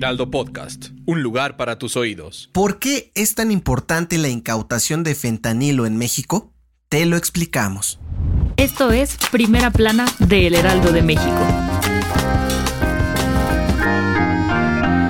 Heraldo Podcast, un lugar para tus oídos. ¿Por qué es tan importante la incautación de fentanilo en México? Te lo explicamos. Esto es Primera Plana de El Heraldo de México.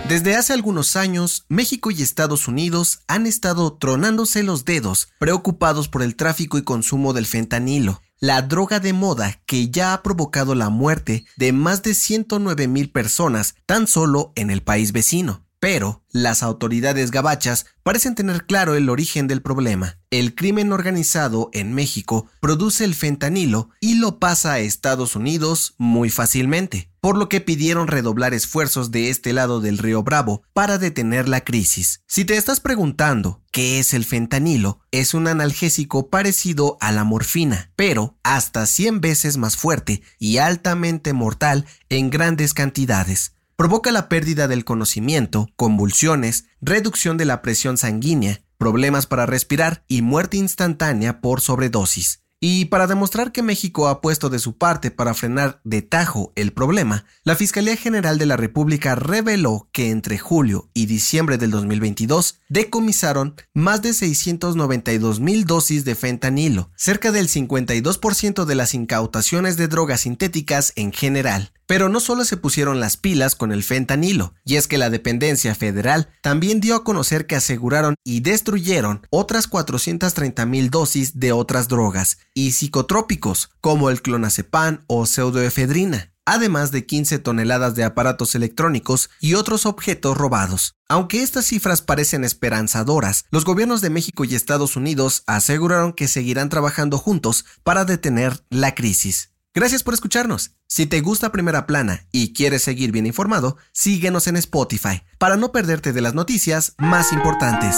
Desde hace algunos años, México y Estados Unidos han estado tronándose los dedos, preocupados por el tráfico y consumo del fentanilo la droga de moda que ya ha provocado la muerte de más de 109 mil personas tan solo en el país vecino. Pero las autoridades gabachas parecen tener claro el origen del problema. El crimen organizado en México produce el fentanilo y lo pasa a Estados Unidos muy fácilmente, por lo que pidieron redoblar esfuerzos de este lado del río Bravo para detener la crisis. Si te estás preguntando qué es el fentanilo, es un analgésico parecido a la morfina, pero hasta 100 veces más fuerte y altamente mortal en grandes cantidades provoca la pérdida del conocimiento, convulsiones, reducción de la presión sanguínea, problemas para respirar y muerte instantánea por sobredosis. Y para demostrar que México ha puesto de su parte para frenar de tajo el problema, la Fiscalía General de la República reveló que entre julio y diciembre del 2022 decomisaron más de 692 mil dosis de fentanilo, cerca del 52% de las incautaciones de drogas sintéticas en general. Pero no solo se pusieron las pilas con el fentanilo, y es que la dependencia federal también dio a conocer que aseguraron y destruyeron otras 430 mil dosis de otras drogas y psicotrópicos, como el clonazepam o pseudoefedrina además de 15 toneladas de aparatos electrónicos y otros objetos robados. Aunque estas cifras parecen esperanzadoras, los gobiernos de México y Estados Unidos aseguraron que seguirán trabajando juntos para detener la crisis. Gracias por escucharnos. Si te gusta Primera Plana y quieres seguir bien informado, síguenos en Spotify para no perderte de las noticias más importantes.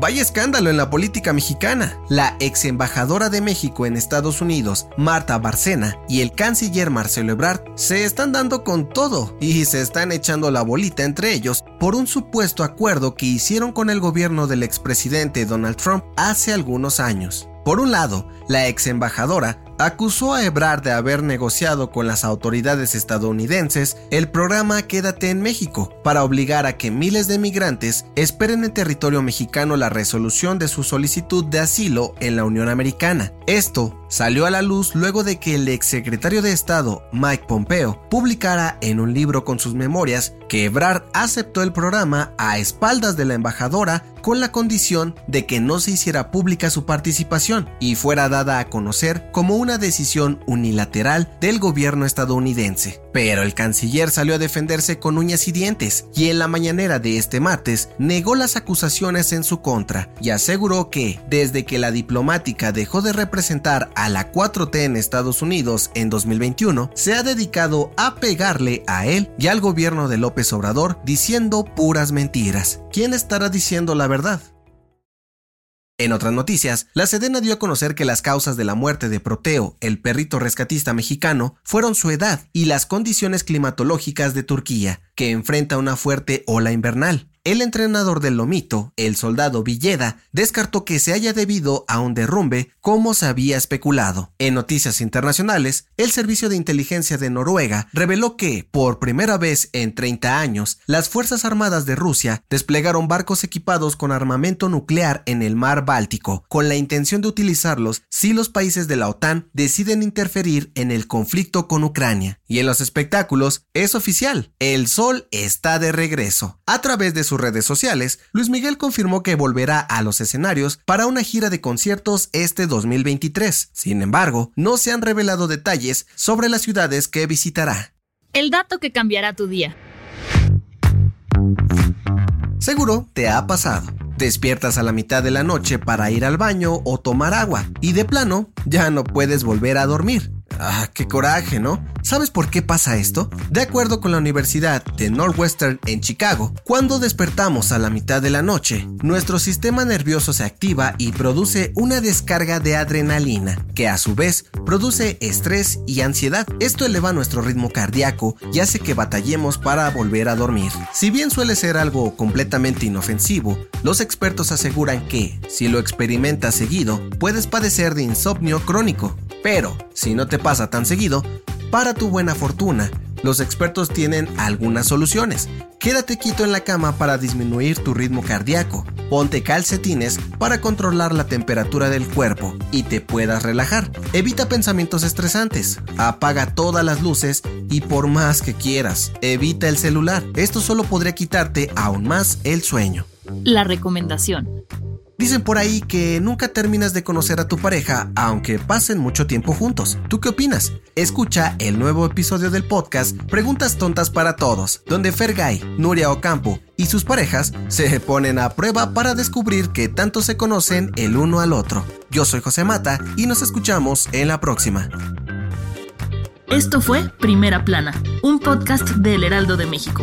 Vaya escándalo en la política mexicana. La ex embajadora de México en Estados Unidos, Marta Barcena, y el canciller Marcelo Ebrard se están dando con todo y se están echando la bolita entre ellos por un supuesto acuerdo que hicieron con el gobierno del expresidente Donald Trump hace algunos años. Por un lado, la ex embajadora acusó a Ebrard de haber negociado con las autoridades estadounidenses el programa Quédate en México para obligar a que miles de migrantes esperen en territorio mexicano la resolución de su solicitud de asilo en la Unión Americana. Esto salió a la luz luego de que el exsecretario de Estado, Mike Pompeo, publicara en un libro con sus memorias que Ebrard aceptó el programa a espaldas de la embajadora con la condición de que no se hiciera pública su participación y fuera dada a conocer como una decisión unilateral del gobierno estadounidense. Pero el canciller salió a defenderse con uñas y dientes y en la mañanera de este martes negó las acusaciones en su contra y aseguró que desde que la diplomática dejó de representar a la 4T en Estados Unidos en 2021, se ha dedicado a pegarle a él y al gobierno de López Obrador diciendo puras mentiras. ¿Quién estará diciendo la verdad? En otras noticias, la Sedena dio a conocer que las causas de la muerte de Proteo, el perrito rescatista mexicano, fueron su edad y las condiciones climatológicas de Turquía, que enfrenta una fuerte ola invernal. El entrenador del Lomito, el soldado Villeda, descartó que se haya debido a un derrumbe como se había especulado. En noticias internacionales, el Servicio de Inteligencia de Noruega reveló que, por primera vez en 30 años, las Fuerzas Armadas de Rusia desplegaron barcos equipados con armamento nuclear en el mar Báltico, con la intención de utilizarlos si los países de la OTAN deciden interferir en el conflicto con Ucrania. Y en los espectáculos, es oficial, el sol está de regreso. A través de sus redes sociales, Luis Miguel confirmó que volverá a los escenarios para una gira de conciertos este 2023. Sin embargo, no se han revelado detalles sobre las ciudades que visitará. El dato que cambiará tu día. Seguro te ha pasado. Despiertas a la mitad de la noche para ir al baño o tomar agua y de plano ya no puedes volver a dormir. Ah, qué coraje, ¿no? ¿Sabes por qué pasa esto? De acuerdo con la Universidad de Northwestern en Chicago, cuando despertamos a la mitad de la noche, nuestro sistema nervioso se activa y produce una descarga de adrenalina, que a su vez produce estrés y ansiedad. Esto eleva nuestro ritmo cardíaco y hace que batallemos para volver a dormir. Si bien suele ser algo completamente inofensivo, los expertos aseguran que, si lo experimentas seguido, puedes padecer de insomnio crónico. Pero, si no te pasa tan seguido, para tu buena fortuna, los expertos tienen algunas soluciones. Quédate quieto en la cama para disminuir tu ritmo cardíaco. Ponte calcetines para controlar la temperatura del cuerpo y te puedas relajar. Evita pensamientos estresantes. Apaga todas las luces y por más que quieras, evita el celular. Esto solo podría quitarte aún más el sueño. La recomendación. Dicen por ahí que nunca terminas de conocer a tu pareja aunque pasen mucho tiempo juntos. ¿Tú qué opinas? Escucha el nuevo episodio del podcast Preguntas Tontas para Todos, donde Fergay, Nuria Ocampo y sus parejas se ponen a prueba para descubrir que tanto se conocen el uno al otro. Yo soy José Mata y nos escuchamos en la próxima. Esto fue Primera Plana, un podcast del Heraldo de México.